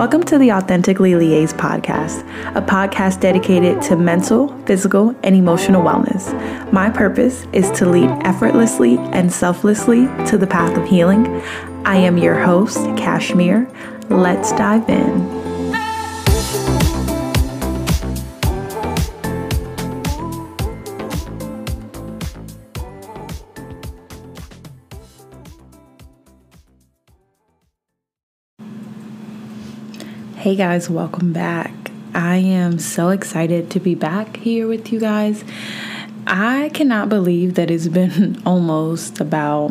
Welcome to the Authentically Liaise podcast, a podcast dedicated to mental, physical, and emotional wellness. My purpose is to lead effortlessly and selflessly to the path of healing. I am your host, Kashmir. Let's dive in. Hey guys, welcome back. I am so excited to be back here with you guys. I cannot believe that it's been almost about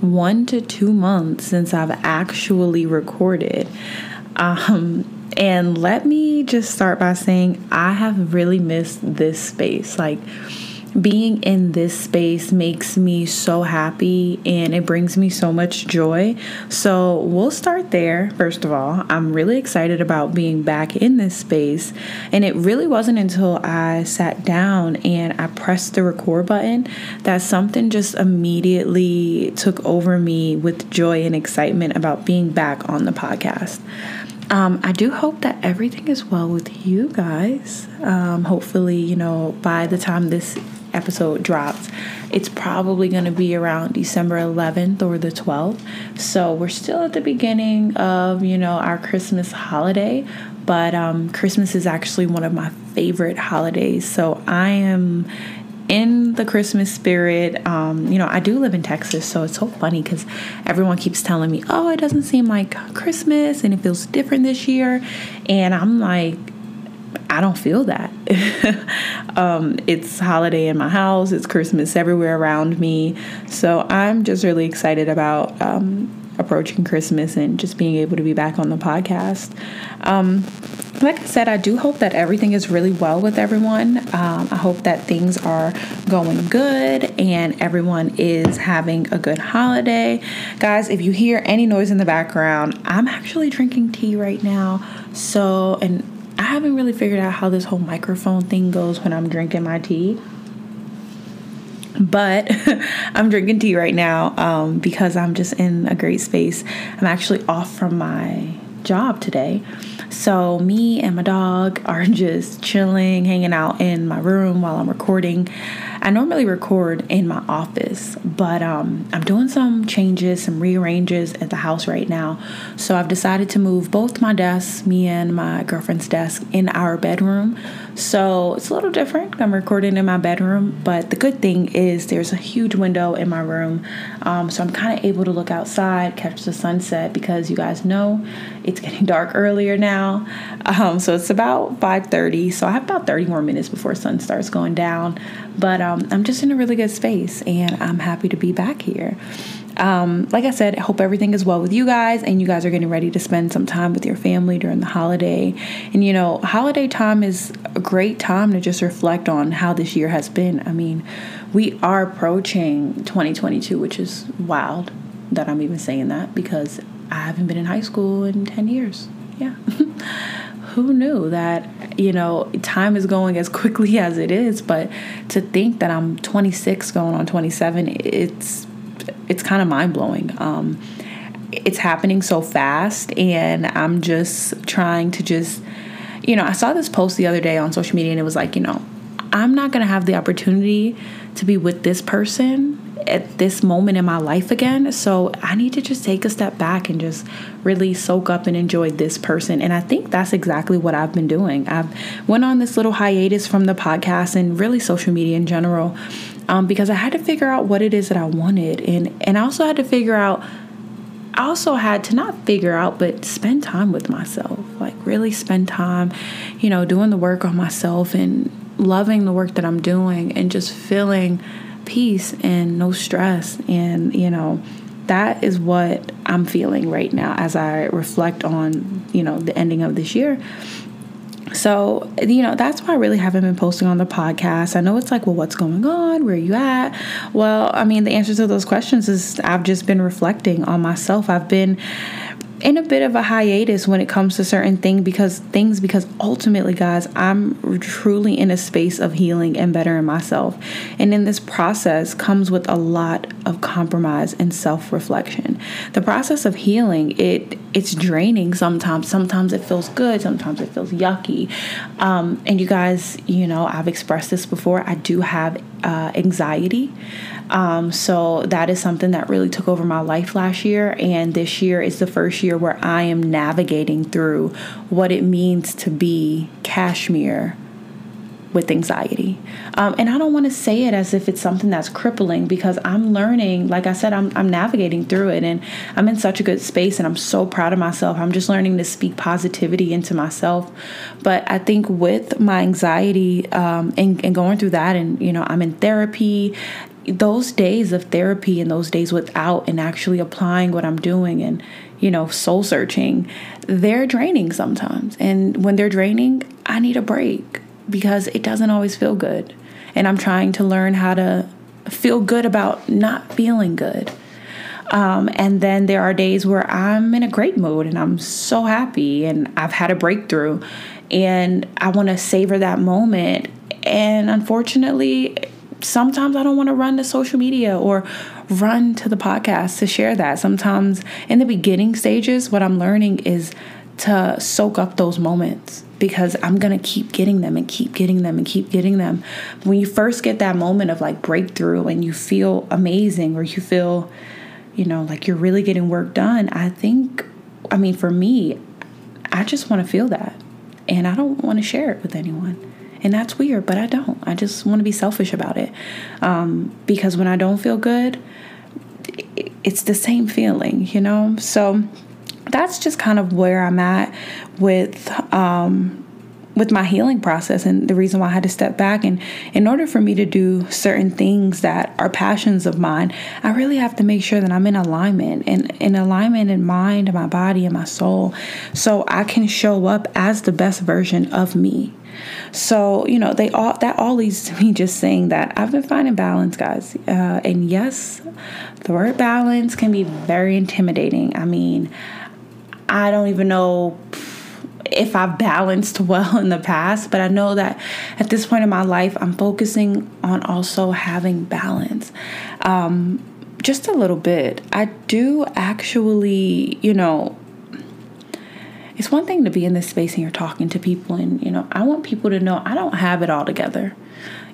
one to two months since I've actually recorded. Um, and let me just start by saying I have really missed this space. Like, being in this space makes me so happy and it brings me so much joy. So, we'll start there. First of all, I'm really excited about being back in this space. And it really wasn't until I sat down and I pressed the record button that something just immediately took over me with joy and excitement about being back on the podcast. Um, I do hope that everything is well with you guys. Um, hopefully, you know, by the time this episode drops, it's probably going to be around December 11th or the 12th. So we're still at the beginning of, you know, our Christmas holiday, but um, Christmas is actually one of my favorite holidays. So I am in the Christmas spirit. Um, you know, I do live in Texas, so it's so funny because everyone keeps telling me, oh, it doesn't seem like Christmas and it feels different this year. And I'm like, I don't feel that. um, it's holiday in my house, it's Christmas everywhere around me. So I'm just really excited about um, approaching Christmas and just being able to be back on the podcast. Um, like I said, I do hope that everything is really well with everyone. Um, I hope that things are going good and everyone is having a good holiday. Guys, if you hear any noise in the background, I'm actually drinking tea right now. So, and I haven't really figured out how this whole microphone thing goes when I'm drinking my tea. But I'm drinking tea right now um, because I'm just in a great space. I'm actually off from my job today. So, me and my dog are just chilling, hanging out in my room while I'm recording. I normally record in my office, but um, I'm doing some changes, some rearranges at the house right now. So I've decided to move both my desks, me and my girlfriend's desk, in our bedroom. So it's a little different. I'm recording in my bedroom, but the good thing is there's a huge window in my room. Um, so I'm kind of able to look outside, catch the sunset because you guys know it's getting dark earlier now. Um, so it's about 5:30. So I have about 30 more minutes before sun starts going down. But um, I'm just in a really good space and I'm happy to be back here. Um, like I said, I hope everything is well with you guys and you guys are getting ready to spend some time with your family during the holiday. And you know, holiday time is a great time to just reflect on how this year has been. I mean, we are approaching 2022, which is wild that I'm even saying that because I haven't been in high school in 10 years. Yeah. who knew that you know time is going as quickly as it is but to think that i'm 26 going on 27 it's it's kind of mind-blowing. Um, it's happening so fast and i'm just trying to just you know i saw this post the other day on social media and it was like you know i'm not going to have the opportunity to be with this person at this moment in my life again. So I need to just take a step back and just really soak up and enjoy this person. And I think that's exactly what I've been doing. I've went on this little hiatus from the podcast and really social media in general um, because I had to figure out what it is that I wanted. And, and I also had to figure out I also had to not figure out, but spend time with myself. Like, really spend time, you know, doing the work on myself and loving the work that I'm doing and just feeling peace and no stress. And, you know, that is what I'm feeling right now as I reflect on, you know, the ending of this year. So, you know, that's why I really haven't been posting on the podcast. I know it's like, well, what's going on? Where are you at? Well, I mean, the answer to those questions is I've just been reflecting on myself. I've been in a bit of a hiatus when it comes to certain things because things because ultimately guys i'm truly in a space of healing and bettering myself. And in this process comes with a lot of compromise and self-reflection. The process of healing it it's draining sometimes. Sometimes it feels good sometimes it feels yucky. Um, and you guys you know i've expressed this before. I do have uh, anxiety um, so that is something that really took over my life last year. And this year is the first year where I am navigating through what it means to be Cashmere with anxiety. Um, and I don't want to say it as if it's something that's crippling because I'm learning, like I said, I'm, I'm navigating through it and I'm in such a good space and I'm so proud of myself. I'm just learning to speak positivity into myself. But I think with my anxiety um, and, and going through that, and, you know, I'm in therapy those days of therapy and those days without and actually applying what I'm doing and, you know, soul searching, they're draining sometimes. And when they're draining, I need a break because it doesn't always feel good. And I'm trying to learn how to feel good about not feeling good. Um, and then there are days where I'm in a great mood and I'm so happy and I've had a breakthrough and I want to savor that moment. And unfortunately, sometimes I don't want to run to social media or run to the podcast to share that. Sometimes in the beginning stages, what I'm learning is to soak up those moments because I'm going to keep getting them and keep getting them and keep getting them. When you first get that moment of like breakthrough and you feel amazing or you feel, you know, like you're really getting work done, I think, I mean, for me, I just want to feel that and I don't want to share it with anyone. And that's weird, but I don't. I just want to be selfish about it. Um, because when I don't feel good, it's the same feeling, you know? So that's just kind of where I'm at with um, with my healing process and the reason why I had to step back and in order for me to do certain things that are passions of mine, I really have to make sure that I'm in alignment and in alignment in mind, my body, and my soul so I can show up as the best version of me. So, you know, they all that all leads to me just saying that I've been finding balance, guys. Uh, and yes, the word balance can be very intimidating. I mean, I don't even know if I've balanced well in the past, but I know that at this point in my life, I'm focusing on also having balance. Um, just a little bit. I do actually, you know, it's one thing to be in this space and you're talking to people, and, you know, I want people to know I don't have it all together.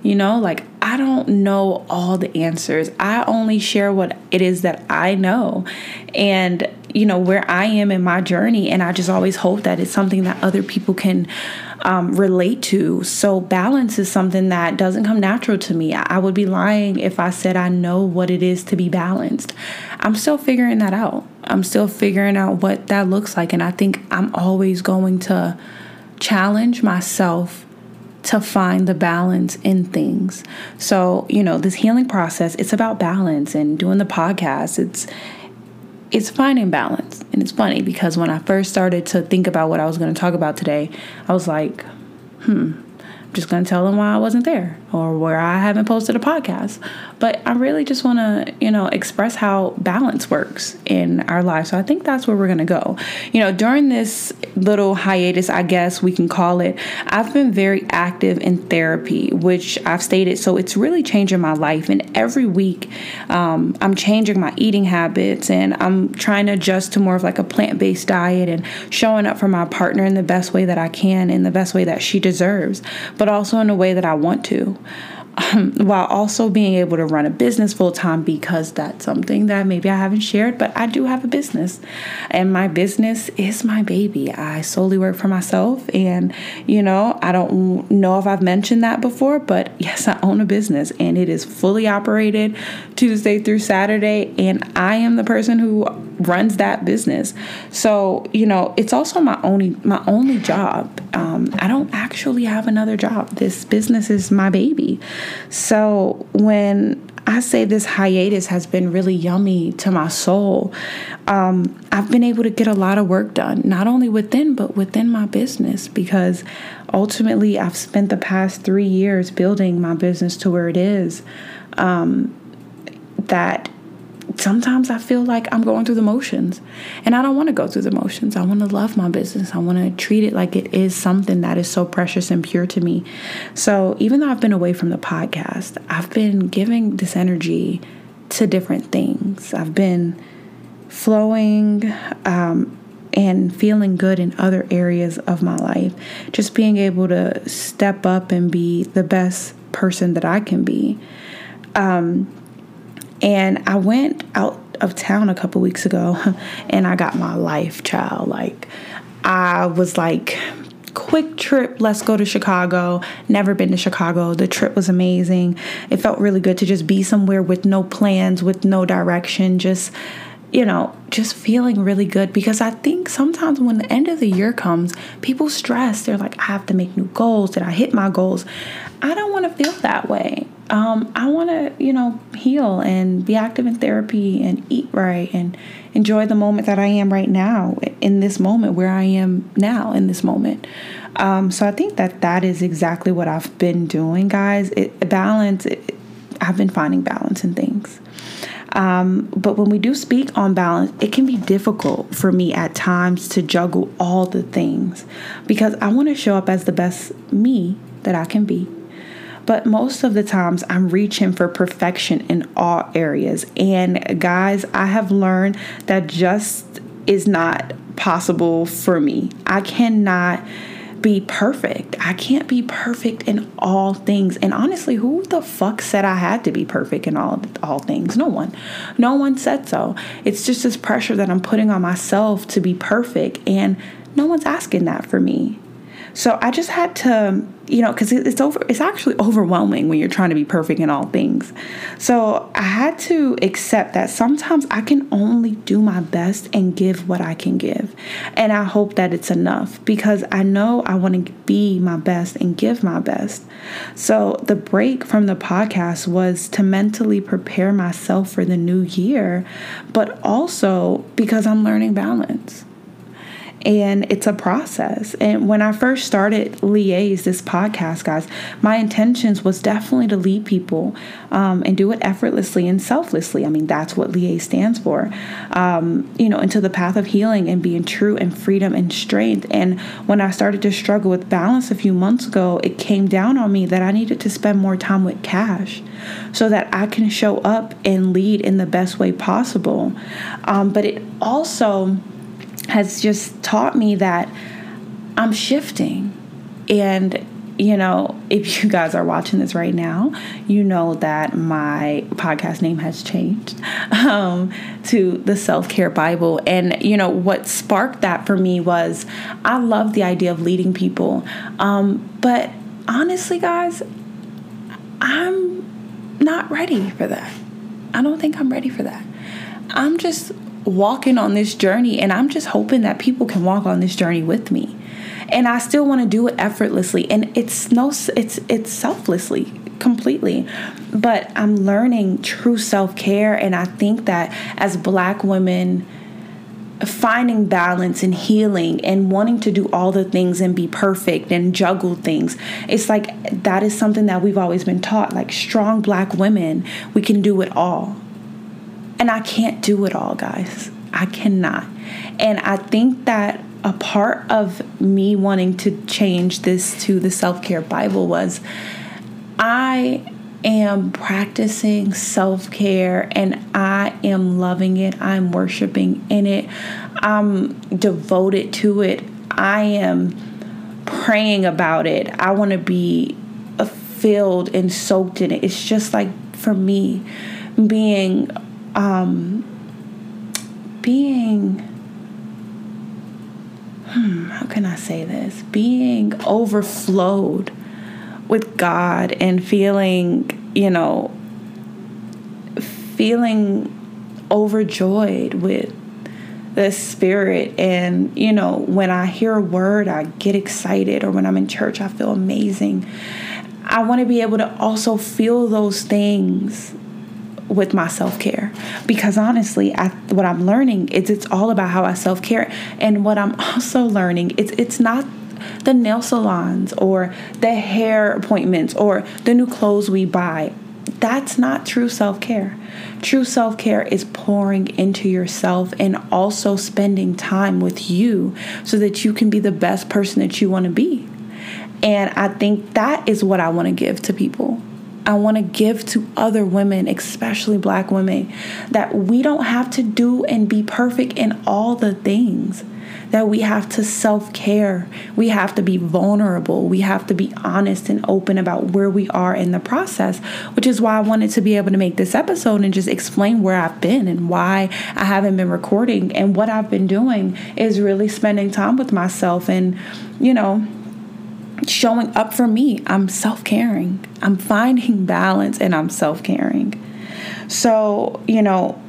You know, like I don't know all the answers. I only share what it is that I know and, you know, where I am in my journey. And I just always hope that it's something that other people can um, relate to. So, balance is something that doesn't come natural to me. I would be lying if I said I know what it is to be balanced. I'm still figuring that out. I'm still figuring out what that looks like. And I think I'm always going to challenge myself to find the balance in things. So, you know, this healing process, it's about balance and doing the podcast. It's it's finding balance. And it's funny because when I first started to think about what I was going to talk about today, I was like, hmm, just going to tell them why I wasn't there or where I haven't posted a podcast. But I really just want to, you know, express how balance works in our lives. So I think that's where we're going to go. You know, during this little hiatus, I guess we can call it, I've been very active in therapy, which I've stated. So it's really changing my life. And every week, um, I'm changing my eating habits and I'm trying to adjust to more of like a plant based diet and showing up for my partner in the best way that I can, in the best way that she deserves but also in a way that I want to um, while also being able to run a business full time because that's something that maybe I haven't shared, but I do have a business and my business is my baby. I solely work for myself, and you know, I don't know if I've mentioned that before, but yes, I own a business and it is fully operated Tuesday through Saturday, and I am the person who runs that business. So, you know, it's also my only my only job. Um, I don't actually have another job. This business is my baby. So when I say this hiatus has been really yummy to my soul. Um, I've been able to get a lot of work done, not only within, but within my business, because ultimately I've spent the past three years building my business to where it is. Um, that sometimes I feel like I'm going through the motions and I don't want to go through the motions. I want to love my business. I want to treat it like it is something that is so precious and pure to me. So even though I've been away from the podcast, I've been giving this energy to different things. I've been flowing um, and feeling good in other areas of my life. Just being able to step up and be the best person that I can be. Um, and I went out of town a couple weeks ago and I got my life, child. Like, I was like, quick trip, let's go to Chicago. Never been to Chicago. The trip was amazing. It felt really good to just be somewhere with no plans, with no direction, just you know, just feeling really good because I think sometimes when the end of the year comes, people stress. They're like, I have to make new goals. Did I hit my goals? I don't want to feel that way. Um, I want to, you know, heal and be active in therapy and eat right and enjoy the moment that I am right now in this moment where I am now in this moment. Um, so I think that that is exactly what I've been doing, guys. It balance. It, I've been finding balance in things. Um, but when we do speak on balance, it can be difficult for me at times to juggle all the things because I want to show up as the best me that I can be. But most of the times, I'm reaching for perfection in all areas. And guys, I have learned that just is not possible for me. I cannot be perfect. I can't be perfect in all things. And honestly, who the fuck said I had to be perfect in all all things? No one. No one said so. It's just this pressure that I'm putting on myself to be perfect and no one's asking that for me. So I just had to, you know, because it's over. It's actually overwhelming when you're trying to be perfect in all things. So I had to accept that sometimes I can only do my best and give what I can give, and I hope that it's enough because I know I want to be my best and give my best. So the break from the podcast was to mentally prepare myself for the new year, but also because I'm learning balance and it's a process. And when I first started Liaise, this podcast, guys, my intentions was definitely to lead people um, and do it effortlessly and selflessly. I mean, that's what Liaise stands for, um, you know, into the path of healing and being true and freedom and strength. And when I started to struggle with balance a few months ago, it came down on me that I needed to spend more time with cash so that I can show up and lead in the best way possible. Um, but it also, has just taught me that I'm shifting. And, you know, if you guys are watching this right now, you know that my podcast name has changed um, to the Self Care Bible. And, you know, what sparked that for me was I love the idea of leading people. Um, but honestly, guys, I'm not ready for that. I don't think I'm ready for that. I'm just walking on this journey and I'm just hoping that people can walk on this journey with me. And I still want to do it effortlessly and it's no it's it's selflessly completely. But I'm learning true self-care and I think that as black women finding balance and healing and wanting to do all the things and be perfect and juggle things. It's like that is something that we've always been taught. Like strong black women, we can do it all. And I can't do it all, guys. I cannot. And I think that a part of me wanting to change this to the self care Bible was I am practicing self care and I am loving it. I'm worshiping in it. I'm devoted to it. I am praying about it. I want to be filled and soaked in it. It's just like for me being um, being hmm, how can I say this? Being overflowed with God and feeling, you know, feeling overjoyed with the spirit. And you know when i hear a word i get excited. Or when i'm in church i feel amazing. I want to be able to also feel those things with my self-care because honestly I, what i'm learning is it's all about how i self-care and what i'm also learning it's it's not the nail salons or the hair appointments or the new clothes we buy That's not true self care. True self care is pouring into yourself and also spending time with you so that you can be the best person that you want to be. And I think that is what I want to give to people. I want to give to other women, especially black women, that we don't have to do and be perfect in all the things that we have to self care. We have to be vulnerable. We have to be honest and open about where we are in the process, which is why I wanted to be able to make this episode and just explain where I've been and why I haven't been recording. And what I've been doing is really spending time with myself and, you know, showing up for me. I'm self caring. I'm finding balance and I'm self caring. So, you know,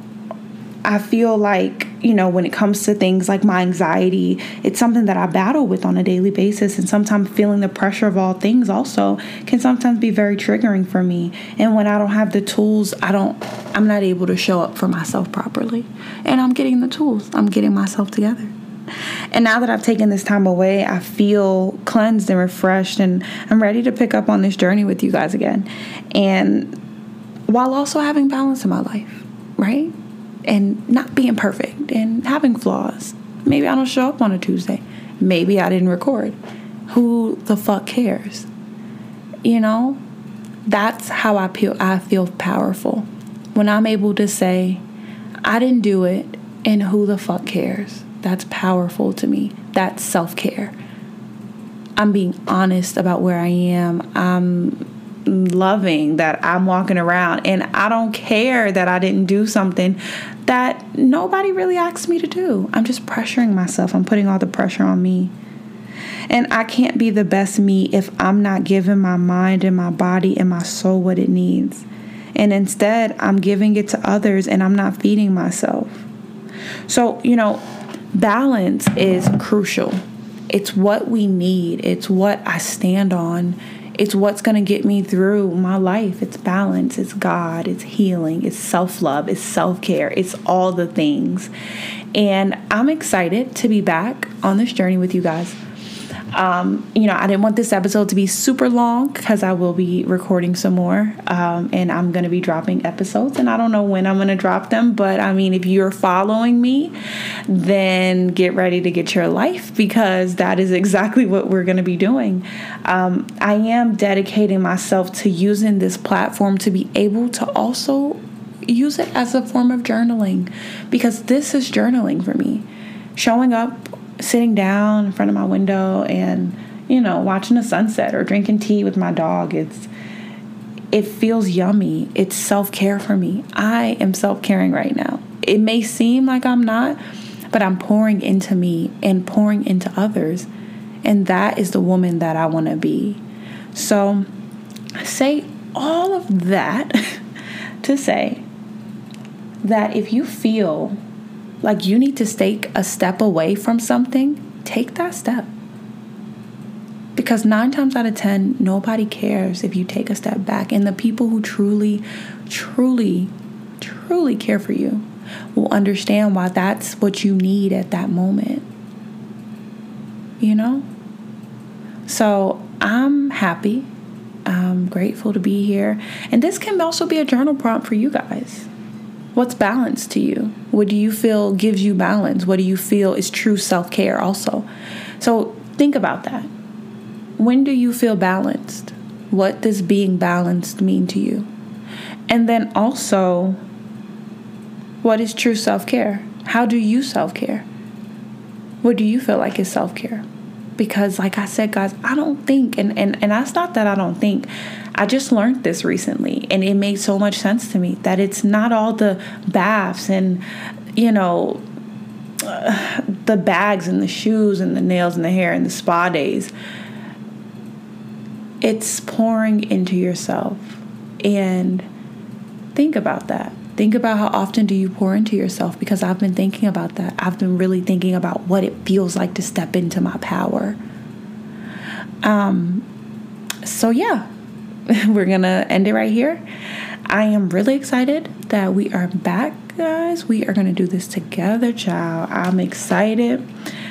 I feel like, you know, when it comes to things like my anxiety, it's something that I battle with on a daily basis. And sometimes feeling the pressure of all things also can sometimes be very triggering for me. And when I don't have the tools, I don't, I'm not able to show up for myself properly. And I'm getting the tools, I'm getting myself together. And now that I've taken this time away, I feel cleansed and refreshed, and I'm ready to pick up on this journey with you guys again. And while also having balance in my life, right? and not being perfect and having flaws. Maybe I don't show up on a Tuesday. Maybe I didn't record. Who the fuck cares? You know? That's how I feel I feel powerful. When I'm able to say, I didn't do it and who the fuck cares? That's powerful to me. That's self-care. I'm being honest about where I am. I'm loving that I'm walking around and I don't care that I didn't do something that nobody really asked me to do. I'm just pressuring myself. I'm putting all the pressure on me. And I can't be the best me if I'm not giving my mind and my body and my soul what it needs. And instead, I'm giving it to others and I'm not feeding myself. So, you know, balance is crucial. It's what we need, it's what I stand on it's what's going to get me through my life. It's balance, it's God, it's healing, it's self love, it's self care, it's all the things. And I'm excited to be back on this journey with you guys. Um, you know, I didn't want this episode to be super long because I will be recording some more um, and I'm going to be dropping episodes. And I don't know when I'm going to drop them, but I mean, if you're following me, then get ready to get your life because that is exactly what we're going to be doing. Um, I am dedicating myself to using this platform to be able to also use it as a form of journaling because this is journaling for me. Showing up sitting down in front of my window and you know watching the sunset or drinking tea with my dog it's it feels yummy. It's self-care for me. I am self-caring right now. It may seem like i'm not but i'm pouring into me and pouring into others and that is the woman that i want to be. So say all of that to say that if you feel like you need to take a step away from something, take that step. Because nine times out of 10, nobody cares if you take a step back. And the people who truly, truly, truly care for you will understand why that's what you need at that moment. You know? So I'm happy. I'm grateful to be here. And this can also be a journal prompt for you guys. What's balance to you? What do you feel gives you balance? What do you feel is true self care also? So think about that. When do you feel balanced? What does being balanced mean to you? And then also, what is true self care? How do you self care? What do you feel like is self care? Because, like I said, guys, I don't think, and, and, and that's not that I don't think, I just learned this recently and it made so much sense to me that it's not all the baths and, you know, the bags and the shoes and the nails and the hair and the spa days. It's pouring into yourself. And think about that. Think about how often do you pour into yourself because I've been thinking about that. I've been really thinking about what it feels like to step into my power. Um so yeah, we're gonna end it right here. I am really excited that we are back, guys. We are gonna do this together, child. I'm excited.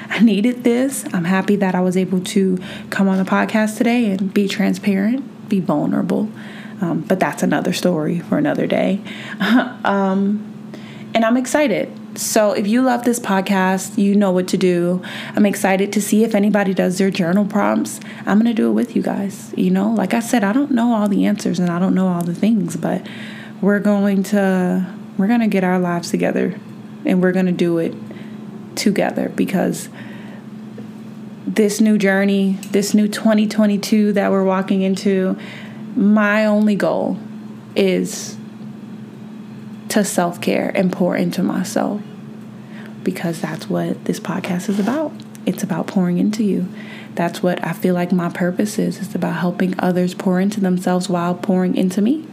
I needed this. I'm happy that I was able to come on the podcast today and be transparent, be vulnerable. Um, but that's another story for another day. um, and I'm excited. So, if you love this podcast, you know what to do. I'm excited to see if anybody does their journal prompts. I'm going to do it with you guys. You know, like I said, I don't know all the answers and I don't know all the things, but we're going to we're going to get our lives together and we're going to do it together because this new journey, this new 2022 that we're walking into, my only goal is to self care and pour into myself because that's what this podcast is about. It's about pouring into you. That's what I feel like my purpose is. It's about helping others pour into themselves while pouring into me.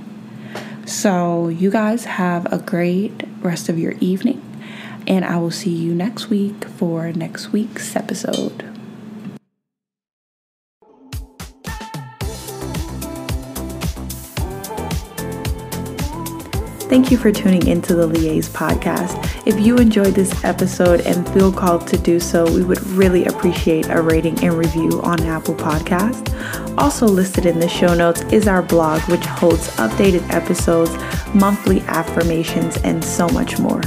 So, you guys have a great rest of your evening, and I will see you next week for next week's episode. Thank you for tuning into the Liaise podcast. If you enjoyed this episode and feel called to do so, we would really appreciate a rating and review on Apple Podcast. Also listed in the show notes is our blog, which holds updated episodes, monthly affirmations, and so much more.